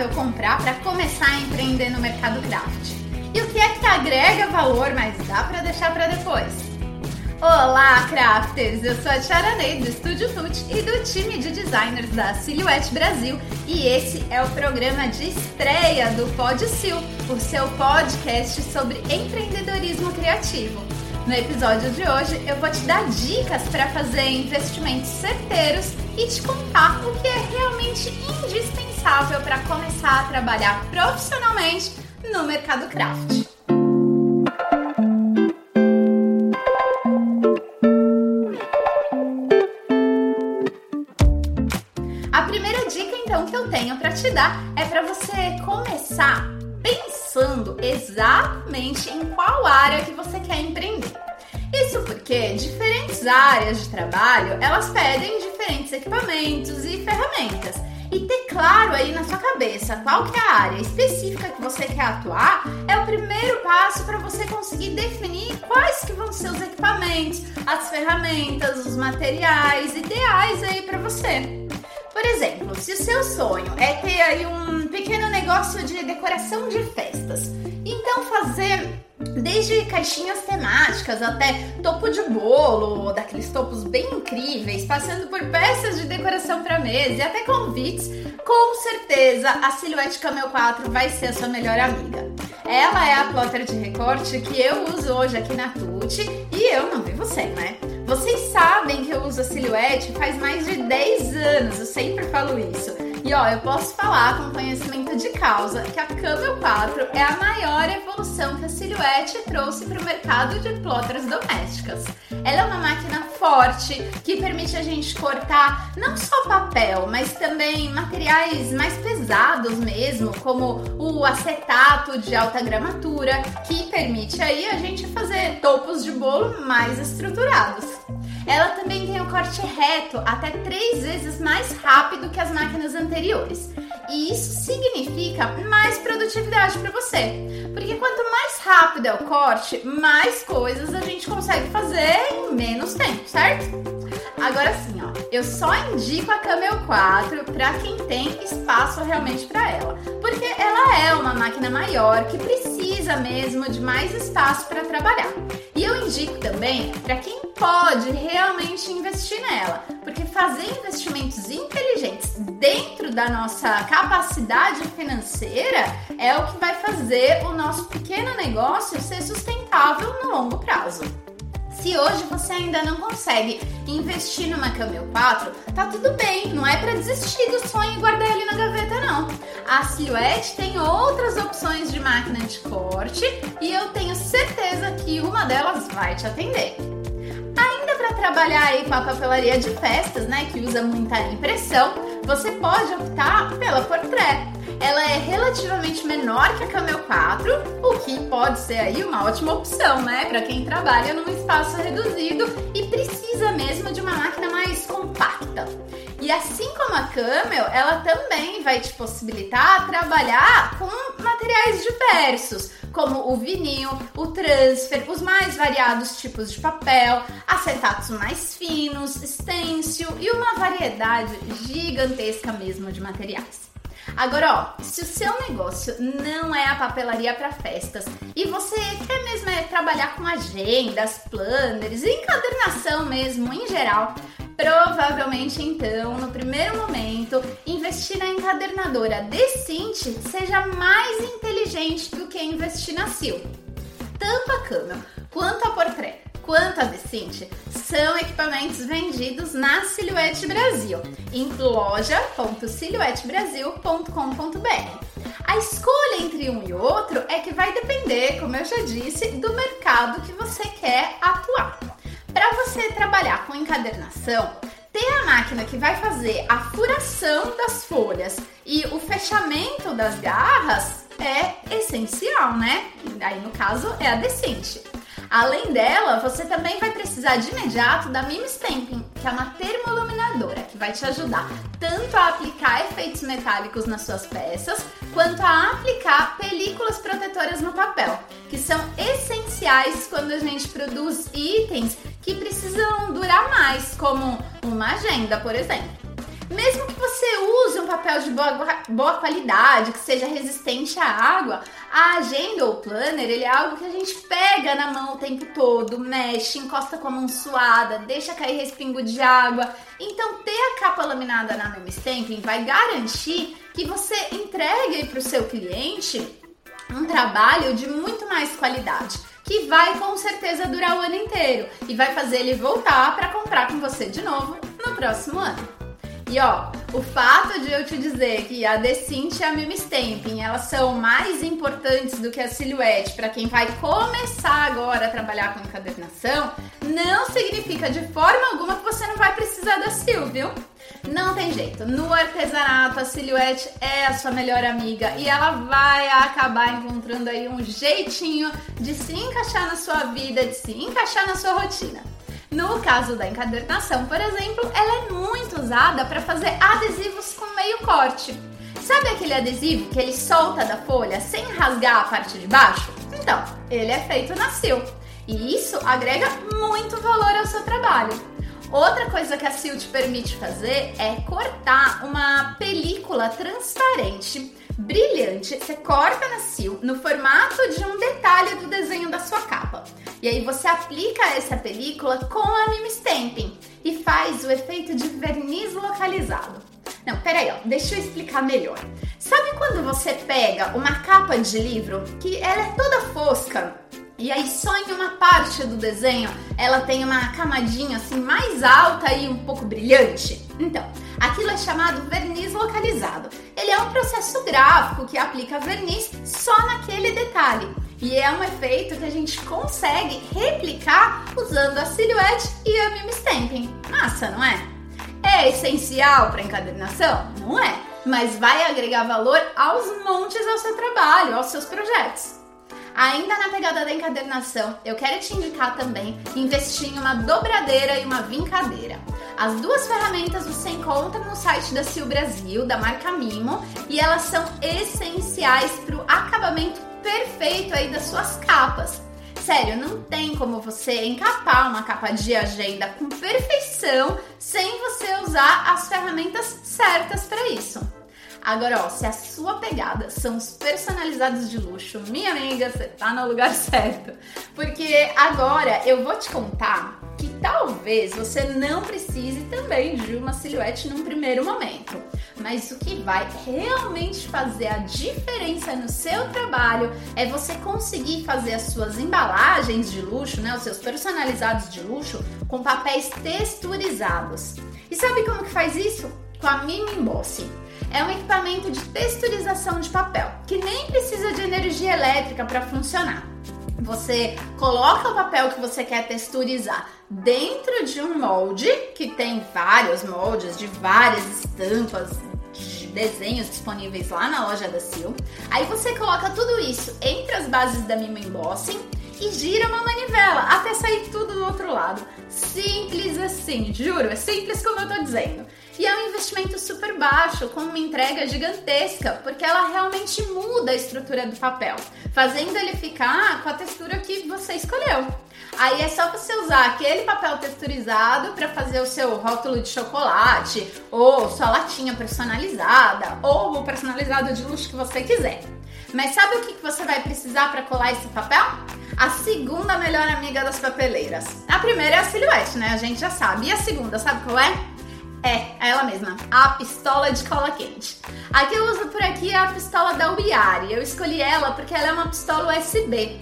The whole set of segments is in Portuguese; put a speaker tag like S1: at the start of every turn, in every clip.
S1: viável comprar para começar a empreender no mercado craft? E o que é que agrega valor, mas dá para deixar para depois? Olá, crafters! Eu sou a Tiara Ney do Estúdio Tut e do time de designers da Silhouette Brasil e esse é o programa de estreia do PodSil, o seu podcast sobre empreendedorismo criativo. No episódio de hoje eu vou te dar dicas para fazer investimentos certeiros e te contar o que é realmente indispensável para começar a trabalhar profissionalmente no mercado craft. A primeira dica então que eu tenho para te dar é para você começar pensando exatamente em qual área que você quer empreender. Isso porque diferentes áreas de trabalho, elas pedem diferentes equipamentos e ferramentas. E ter claro aí na sua cabeça qual que é a área específica que você quer atuar é o primeiro passo para você conseguir definir quais que vão ser os equipamentos, as ferramentas, os materiais ideais aí para você. Por exemplo, se o seu sonho é ter aí um pequeno negócio de decoração de festas, então fazer Desde caixinhas temáticas até topo de bolo, daqueles topos bem incríveis, passando por peças de decoração para mesa e até convites, com certeza a Silhouette Camel 4 vai ser a sua melhor amiga. Ela é a plotter de recorte que eu uso hoje aqui na Tuti e eu não vi você, né? Vocês sabem que eu uso a Silhouette faz mais de 10 anos, eu sempre falo isso. E ó, eu posso falar com conhecimento de causa que a Camel 4 é a maior evolução que a Silhouette trouxe para o mercado de plotters domésticas. Ela é uma máquina forte que permite a gente cortar não só papel, mas também materiais mais pesados mesmo, como o acetato de alta gramatura, que permite aí a gente fazer topos de bolo mais estruturados. Ela também tem o corte reto até três vezes mais rápido que as máquinas anteriores. E isso significa mais produtividade para você. Porque quanto mais rápido é o corte, mais coisas a gente consegue fazer em menos tempo, certo? Agora sim, ó, eu só indico a Camel 4 para quem tem espaço realmente para ela, porque ela é uma máquina maior que precisa mesmo de mais espaço para trabalhar. E eu indico também para quem pode realmente investir nela, porque fazer investimentos inteligentes dentro da nossa capacidade financeira é o que vai fazer o nosso pequeno negócio ser sustentável no longo prazo. Se hoje você ainda não consegue investir numa Camel 4, tá tudo bem, não é para desistir do sonho e guardar ele na gaveta não. A Silhouette tem outras opções de máquina de corte e eu tenho certeza que uma delas vai te atender. Trabalhar aí com a papelaria de festas, né, que usa muita impressão, você pode optar pela Portrait. Ela é relativamente menor que a Camel 4, o que pode ser aí uma ótima opção, né, para quem trabalha num espaço reduzido e precisa mesmo de uma máquina mais compacta. E assim como a Camel, ela também vai te possibilitar trabalhar com materiais diversos, como o vinil, o transfer, os mais variados tipos de papel, acetatos mais finos, stencil e uma variedade gigantesca mesmo de materiais. Agora, ó, se o seu negócio não é a papelaria para festas e você quer mesmo é trabalhar com agendas, planners encadernação mesmo em geral, provavelmente então, no primeiro momento, investir na encadernadora Decinte seja mais inteligente do que investir na Sil. Tanto a Camel quanto a Portrait quanto a Decinte são equipamentos vendidos na Silhouette Brasil, em loja.silhouettebrasil.com.br. A escolha entre um e outro é que vai depender, como eu já disse, do mercado que você quer atuar. Você trabalhar com encadernação, ter a máquina que vai fazer a furação das folhas e o fechamento das garras é essencial, né? Aí no caso é a Decente. Além dela, você também vai precisar de imediato da Mim Stamping, que é uma termoluminadora que vai te ajudar tanto a aplicar efeitos metálicos nas suas peças, quanto a aplicar películas protetoras no papel, que são essenciais quando a gente produz itens que precisam durar mais, como uma agenda, por exemplo. Mesmo que você use um papel de boa, boa qualidade, que seja resistente à água, a agenda ou planner, ele é algo que a gente pega na mão o tempo todo, mexe, encosta com a mão suada, deixa cair respingo de água. Então, ter a capa laminada na Memo Stamping vai garantir que você entregue para o seu cliente um trabalho de muito mais qualidade, que vai com certeza durar o ano inteiro e vai fazer ele voltar para comprar com você de novo no próximo ano. E ó, o fato de eu te dizer que a Decint e a Mim Stamping, elas são mais importantes do que a Silhouette para quem vai começar agora a trabalhar com encadernação, não significa de forma alguma que você não vai precisar da Sil, viu? Não tem jeito. No artesanato, a Silhouette é a sua melhor amiga e ela vai acabar encontrando aí um jeitinho de se encaixar na sua vida, de se encaixar na sua rotina. No caso da encadernação, por exemplo, ela é muito usada para fazer adesivos com meio corte. Sabe aquele adesivo que ele solta da folha sem rasgar a parte de baixo? Então, ele é feito na Sil. E isso agrega muito valor ao seu trabalho. Outra coisa que a Sil te permite fazer é cortar uma película transparente, brilhante. Você corta na Sil no formato de um detalhe do desenho da sua capa. E aí você aplica essa película com a Mim Stamping e faz o efeito de verniz localizado. Não, peraí, ó, deixa eu explicar melhor. Sabe quando você pega uma capa de livro que ela é toda fosca e aí só em uma parte do desenho ela tem uma camadinha assim mais alta e um pouco brilhante? Então, aquilo é chamado verniz localizado. Ele é um processo gráfico que aplica verniz só naquele detalhe. E é um efeito que a gente consegue replicar usando a silhouette e a mim stamping. Massa, não é? É essencial para encadernação? Não é, mas vai agregar valor aos montes ao seu trabalho, aos seus projetos. Ainda na pegada da encadernação, eu quero te indicar também investir em uma dobradeira e uma vincadeira. As duas ferramentas você encontra no site da Sil Brasil, da marca Mimo, e elas são essenciais para o acabamento perfeito aí das suas capas. Sério, não tem como você encapar uma capa de agenda com perfeição sem você usar as ferramentas certas para isso. Agora, ó, se a sua pegada são os personalizados de luxo, minha amiga, você tá no lugar certo. Porque agora eu vou te contar que talvez você não precise também de uma silhuete num primeiro momento. Mas o que vai realmente fazer a diferença no seu trabalho é você conseguir fazer as suas embalagens de luxo, né, os seus personalizados de luxo, com papéis texturizados. E sabe como que faz isso? Com a Mimi Embosse. É um equipamento de texturização de papel que nem precisa de energia elétrica para funcionar. Você coloca o papel que você quer texturizar dentro de um molde que tem vários moldes de várias estampas, de desenhos disponíveis lá na loja da Sil. Aí você coloca tudo isso entre as bases da Mimo Embossing e gira uma manivela até sair tudo do outro lado. Simples assim, juro, é simples como eu tô dizendo. E é um investimento super baixo, com uma entrega gigantesca, porque ela realmente muda a estrutura do papel, fazendo ele ficar com a textura que você escolheu. Aí é só você usar aquele papel texturizado para fazer o seu rótulo de chocolate, ou sua latinha personalizada, ou o personalizado de luxo que você quiser. Mas sabe o que você vai precisar para colar esse papel? A segunda melhor amiga das papeleiras. A primeira é a silhuete, né? A gente já sabe. E a segunda, sabe qual é? É, é ela mesma, a pistola de cola quente. A que eu uso por aqui é a pistola da Uiari. Eu escolhi ela porque ela é uma pistola USB.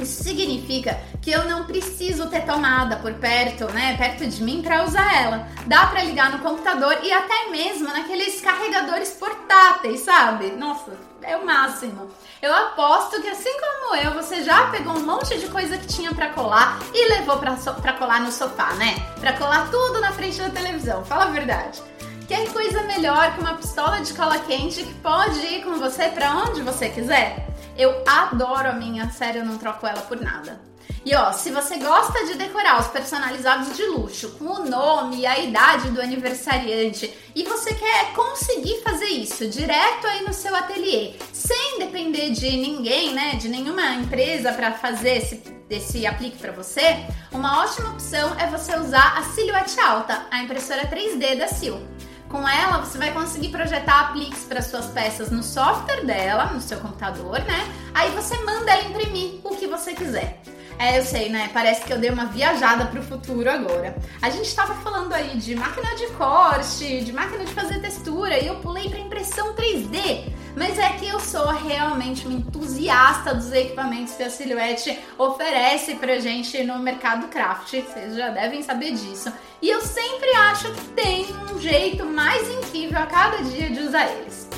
S1: Isso significa que eu não preciso ter tomada por perto, né, perto de mim para usar ela. Dá para ligar no computador e até mesmo naqueles carregadores portáteis, sabe? Nossa, é o máximo. Eu aposto que assim como eu, você já pegou um monte de coisa que tinha para colar e levou para so colar no sofá, né? Para colar tudo na frente da televisão. Fala a verdade. Que coisa melhor que uma pistola de cola quente que pode ir com você para onde você quiser? Eu adoro a minha, sério, eu não troco ela por nada. E ó, se você gosta de decorar os personalizados de luxo com o nome e a idade do aniversariante e você quer conseguir fazer isso direto aí no seu ateliê, sem depender de ninguém, né, de nenhuma empresa para fazer esse, esse aplique para você, uma ótima opção é você usar a Silhouette Alta, a impressora 3D da Sil. Com ela, você vai conseguir projetar apliques para suas peças no software dela, no seu computador, né? Aí você manda ela imprimir o que você quiser. É, eu sei, né? Parece que eu dei uma viajada pro futuro agora. A gente estava falando aí de máquina de corte, de máquina de fazer textura e eu pulei para impressão 3D. Mas é que eu sou realmente uma entusiasta dos equipamentos que a Silhouette oferece pra gente no mercado craft. Vocês já devem saber disso. E eu sempre acho que tem um jeito mais incrível a cada dia de usar eles.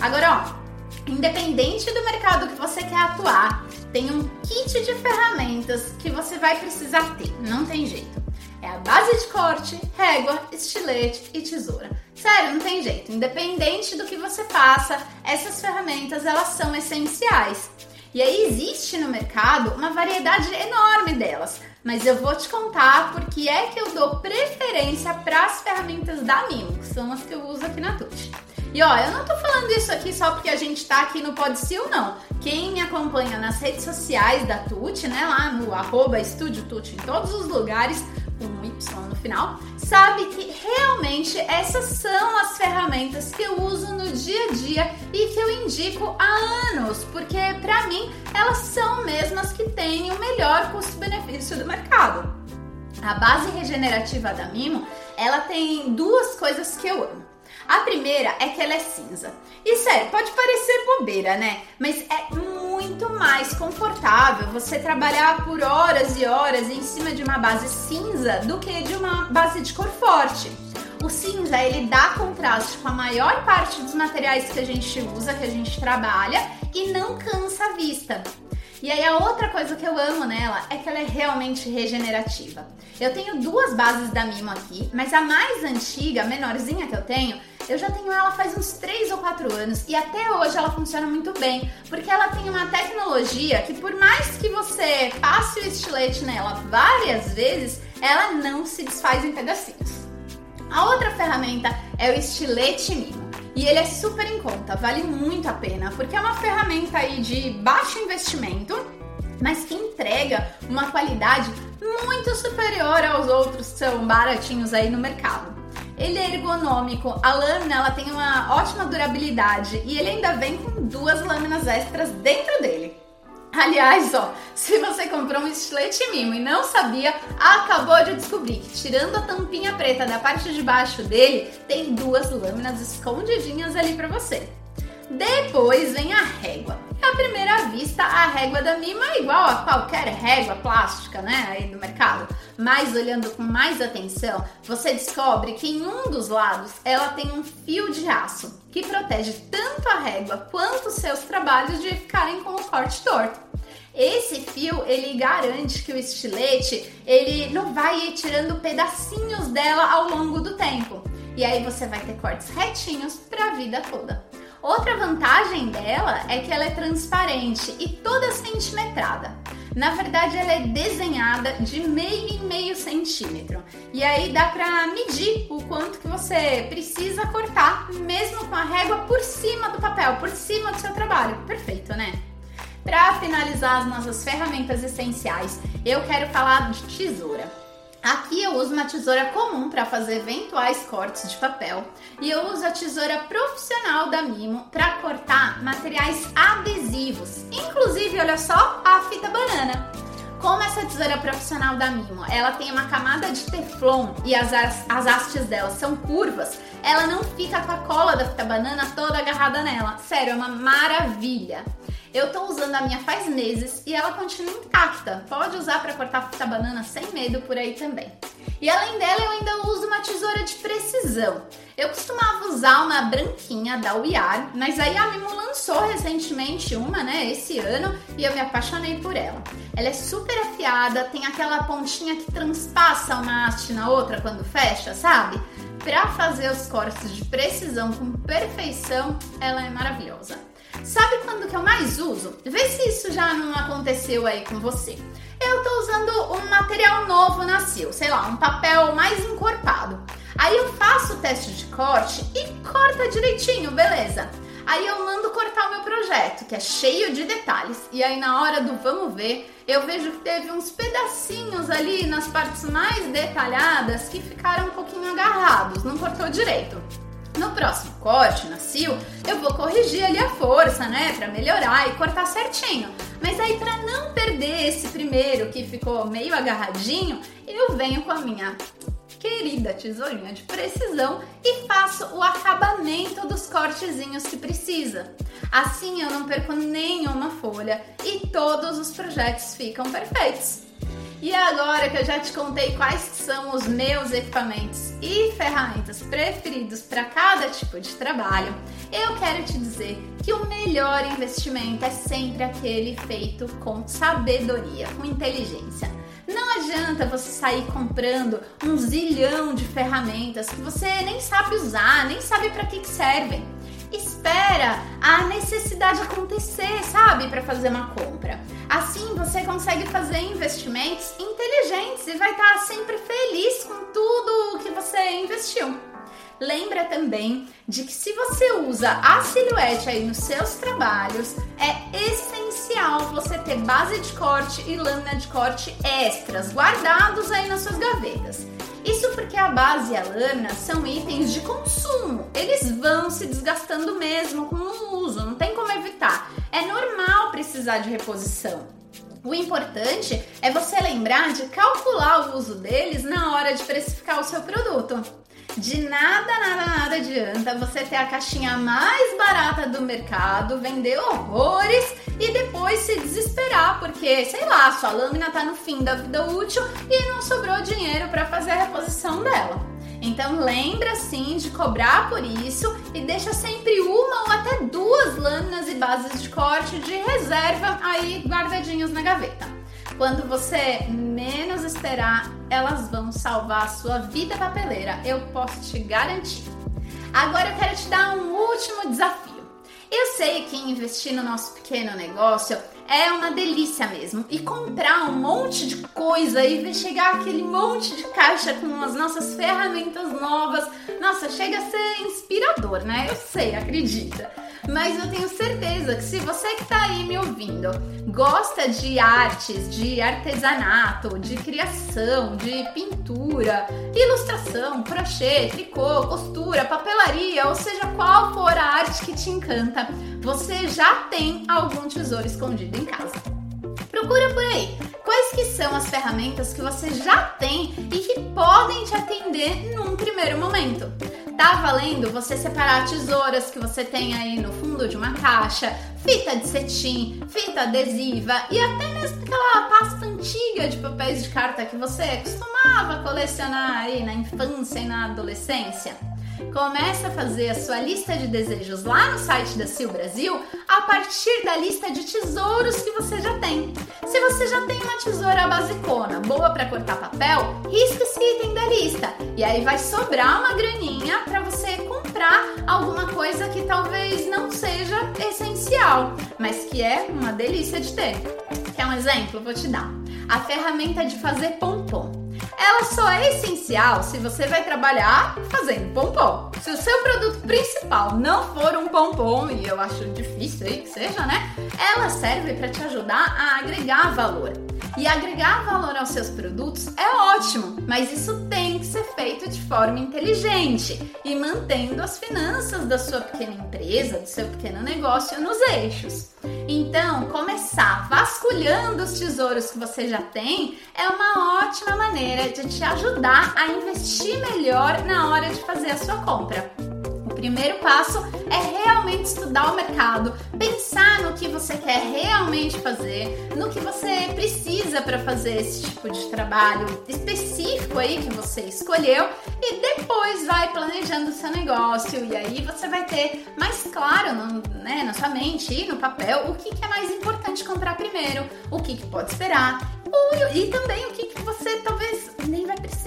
S1: Agora, ó, independente do mercado que você quer atuar, tem um kit de ferramentas que você vai precisar ter, não tem jeito. É a base de corte, régua, estilete e tesoura. Sério, não tem jeito. Independente do que você faça, essas ferramentas elas são essenciais. E aí existe no mercado uma variedade enorme delas, mas eu vou te contar porque é que eu dou preferência para as ferramentas da Mimo, que são as que eu uso aqui na Tuti. E ó, eu não tô falando isso aqui só porque a gente tá aqui no Podsil, não. Quem me acompanha nas redes sociais da Tuti, né, lá no arroba Estúdio Tuti em todos os lugares, um Y no final, sabe que realmente essas são as ferramentas que eu uso no dia a dia e que eu indico há anos, porque para mim elas são mesmo as que têm o melhor custo-benefício do mercado. A base regenerativa da Mimo, ela tem duas coisas que eu amo. A primeira é que ela é cinza. E sério, pode parecer bobeira, né? Mas é muito mais confortável você trabalhar por horas e horas em cima de uma base cinza do que de uma base de cor forte. O cinza ele dá contraste com a maior parte dos materiais que a gente usa, que a gente trabalha e não cansa a vista. E aí a outra coisa que eu amo nela é que ela é realmente regenerativa. Eu tenho duas bases da Mimo aqui, mas a mais antiga, a menorzinha que eu tenho, eu já tenho ela faz uns 3 ou 4 anos e até hoje ela funciona muito bem, porque ela tem uma tecnologia que por mais que você passe o estilete nela várias vezes, ela não se desfaz em pedacinhos. A outra ferramenta é o estilete Mimo. E ele é super em conta, vale muito a pena, porque é uma ferramenta aí de baixo investimento, mas que entrega uma qualidade muito superior aos outros que são baratinhos aí no mercado. Ele é ergonômico, a lâmina ela tem uma ótima durabilidade e ele ainda vem com duas lâminas extras dentro dele. Aliás, ó, se você comprou um estilete mimo e não sabia, acabou de descobrir que tirando a tampinha preta da parte de baixo dele, tem duas lâminas escondidinhas ali para você. Depois vem a régua. À primeira vista, a régua da Mima é igual a qualquer régua plástica, né, aí do mercado. Mas olhando com mais atenção, você descobre que em um dos lados ela tem um fio de aço que protege tanto a régua quanto os seus trabalhos de ficarem com o corte torto. Esse fio, ele garante que o estilete, ele não vai ir tirando pedacinhos dela ao longo do tempo. E aí você vai ter cortes retinhos para a vida toda. Outra vantagem dela é que ela é transparente e toda centimetrada. Na verdade, ela é desenhada de meio em meio centímetro. E aí dá para medir o quanto que você precisa cortar, mesmo com a régua por cima do papel, por cima do seu trabalho. Perfeito, né? Para finalizar as nossas ferramentas essenciais, eu quero falar de tesoura. Aqui eu uso uma tesoura comum para fazer eventuais cortes de papel e eu uso a tesoura profissional da Mimo para cortar materiais adesivos, inclusive, olha só, a fita banana. Como essa tesoura profissional da Mimo, ela tem uma camada de teflon e as, as hastes dela são curvas, ela não fica com a cola da fita banana toda agarrada nela. Sério, é uma maravilha. Eu tô usando a minha faz meses e ela continua intacta. Pode usar para cortar fita banana sem medo por aí também. E além dela, eu ainda uso uma tesoura de precisão. Eu costumava usar uma branquinha da Wiar, mas aí a Mimo lançou recentemente uma, né, esse ano, e eu me apaixonei por ela. Ela é super afiada, tem aquela pontinha que transpassa uma haste na outra quando fecha, sabe? Para fazer os cortes de precisão com perfeição, ela é maravilhosa. Sabe quando que eu mais uso? Vê se isso já não aconteceu aí com você. Eu tô usando um material novo na Sil, sei lá, um papel mais encorpado. Aí eu faço o teste de corte e corta direitinho, beleza? Aí eu mando cortar o meu projeto, que é cheio de detalhes. E aí na hora do vamos ver, eu vejo que teve uns pedacinhos ali nas partes mais detalhadas que ficaram um pouquinho agarrados, não cortou direito. No próximo corte, na cio, eu vou corrigir ali a força, né, para melhorar e cortar certinho. Mas aí para não perder esse primeiro que ficou meio agarradinho, eu venho com a minha querida tesourinha de precisão e faço o acabamento dos cortezinhos que precisa. Assim eu não perco nenhuma folha e todos os projetos ficam perfeitos. E agora que eu já te contei quais são os meus equipamentos e ferramentas preferidos para cada tipo de trabalho, eu quero te dizer que o melhor investimento é sempre aquele feito com sabedoria, com inteligência. Não adianta você sair comprando um zilhão de ferramentas que você nem sabe usar, nem sabe para que, que servem. Espera a necessidade acontecer, sabe, para fazer uma compra. Assim você consegue fazer investimentos inteligentes e vai estar sempre feliz com tudo que você investiu. Lembra também de que se você usa a silhuete aí nos seus trabalhos, é essencial você ter base de corte e lâmina de corte extras guardados aí nas suas gavetas. Isso porque a base e a lâmina são itens de consumo. Eles vão se desgastando mesmo com o uso, não tem como evitar. É normal precisar de reposição. O importante é você lembrar de calcular o uso deles na hora de precificar o seu produto. De nada, nada, nada adianta você ter a caixinha mais barata do mercado, vender horrores e depois se desesperar porque, sei lá, sua lâmina tá no fim da vida útil e não sobrou dinheiro para fazer a reposição dela. Então lembra sim de cobrar por isso e deixa sempre uma ou até duas lâminas e bases de corte de reserva aí guardadinhos na gaveta. Quando você menos esperar, elas vão salvar a sua vida papeleira, eu posso te garantir. Agora eu quero te dar um último desafio. Eu sei que investir no nosso pequeno negócio é uma delícia mesmo. E comprar um monte de coisa e chegar aquele monte de caixa com as nossas ferramentas novas, nossa, chega a ser inspirador, né? Eu sei, acredita. Mas eu tenho certeza que se você que está aí me ouvindo gosta de artes, de artesanato, de criação, de pintura, ilustração, crochê, tricô, costura, papelaria, ou seja, qual for a arte que te encanta, você já tem algum tesouro escondido em casa. Procura por aí. Quais que são as ferramentas que você já tem e que podem te atender num primeiro momento? Tá valendo você separar tesouras que você tem aí no fundo de uma caixa, fita de cetim, fita adesiva e até mesmo aquela pasta antiga de papéis de carta que você costumava colecionar aí na infância e na adolescência? Comece a fazer a sua lista de desejos lá no site da Sil Brasil partir da lista de tesouros que você já tem. Se você já tem uma tesoura basicona, boa para cortar papel, risca esse item da lista. E aí vai sobrar uma graninha para você comprar alguma coisa que talvez não seja essencial, mas que é uma delícia de ter. Quer um exemplo? Vou te dar. A ferramenta de fazer pompom ela só é essencial se você vai trabalhar fazendo pompom. Se o seu produto principal não for um pompom, e eu acho difícil aí que seja, né? Ela serve para te ajudar a agregar valor. E agregar valor aos seus produtos é ótimo, mas isso tem que ser feito de forma inteligente e mantendo as finanças da sua pequena empresa, do seu pequeno negócio nos eixos. Então, começar vasculhando os tesouros que você já tem é uma ótima maneira de te ajudar a investir melhor na hora de fazer a sua compra primeiro passo é realmente estudar o mercado, pensar no que você quer realmente fazer, no que você precisa para fazer esse tipo de trabalho específico aí que você escolheu e depois vai planejando o seu negócio e aí você vai ter mais claro no, né, na sua mente e no papel o que, que é mais importante comprar primeiro, o que, que pode esperar e também o que, que você talvez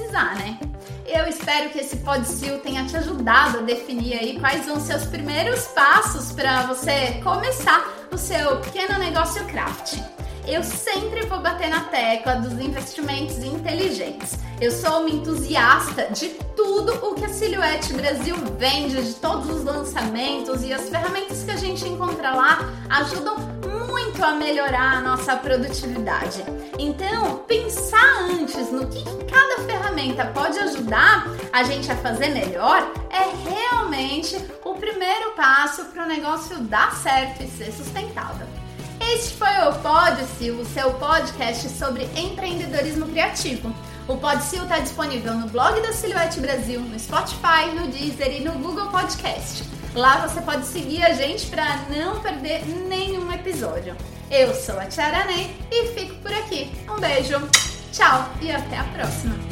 S1: precisar, né? Eu espero que esse Podsil tenha te ajudado a definir aí quais vão ser os primeiros passos para você começar o seu pequeno negócio craft. Eu sempre vou bater na tecla dos investimentos inteligentes. Eu sou uma entusiasta de tudo o que a Silhouette Brasil vende, de todos os lançamentos e as ferramentas que a gente encontra lá ajudam muito a melhorar a nossa produtividade. Então, pensar antes no que cada ferramenta pode ajudar a gente a fazer melhor, é realmente o primeiro passo para o negócio dar certo e ser sustentável. Este foi o Podsil, o seu podcast sobre empreendedorismo criativo. O Podsil está disponível no blog da Silhouette Brasil, no Spotify, no Deezer e no Google Podcast. Lá você pode seguir a gente para não perder nenhum episódio. Eu sou a Tiara Ney e fico por aqui. Um beijo, tchau e até a próxima!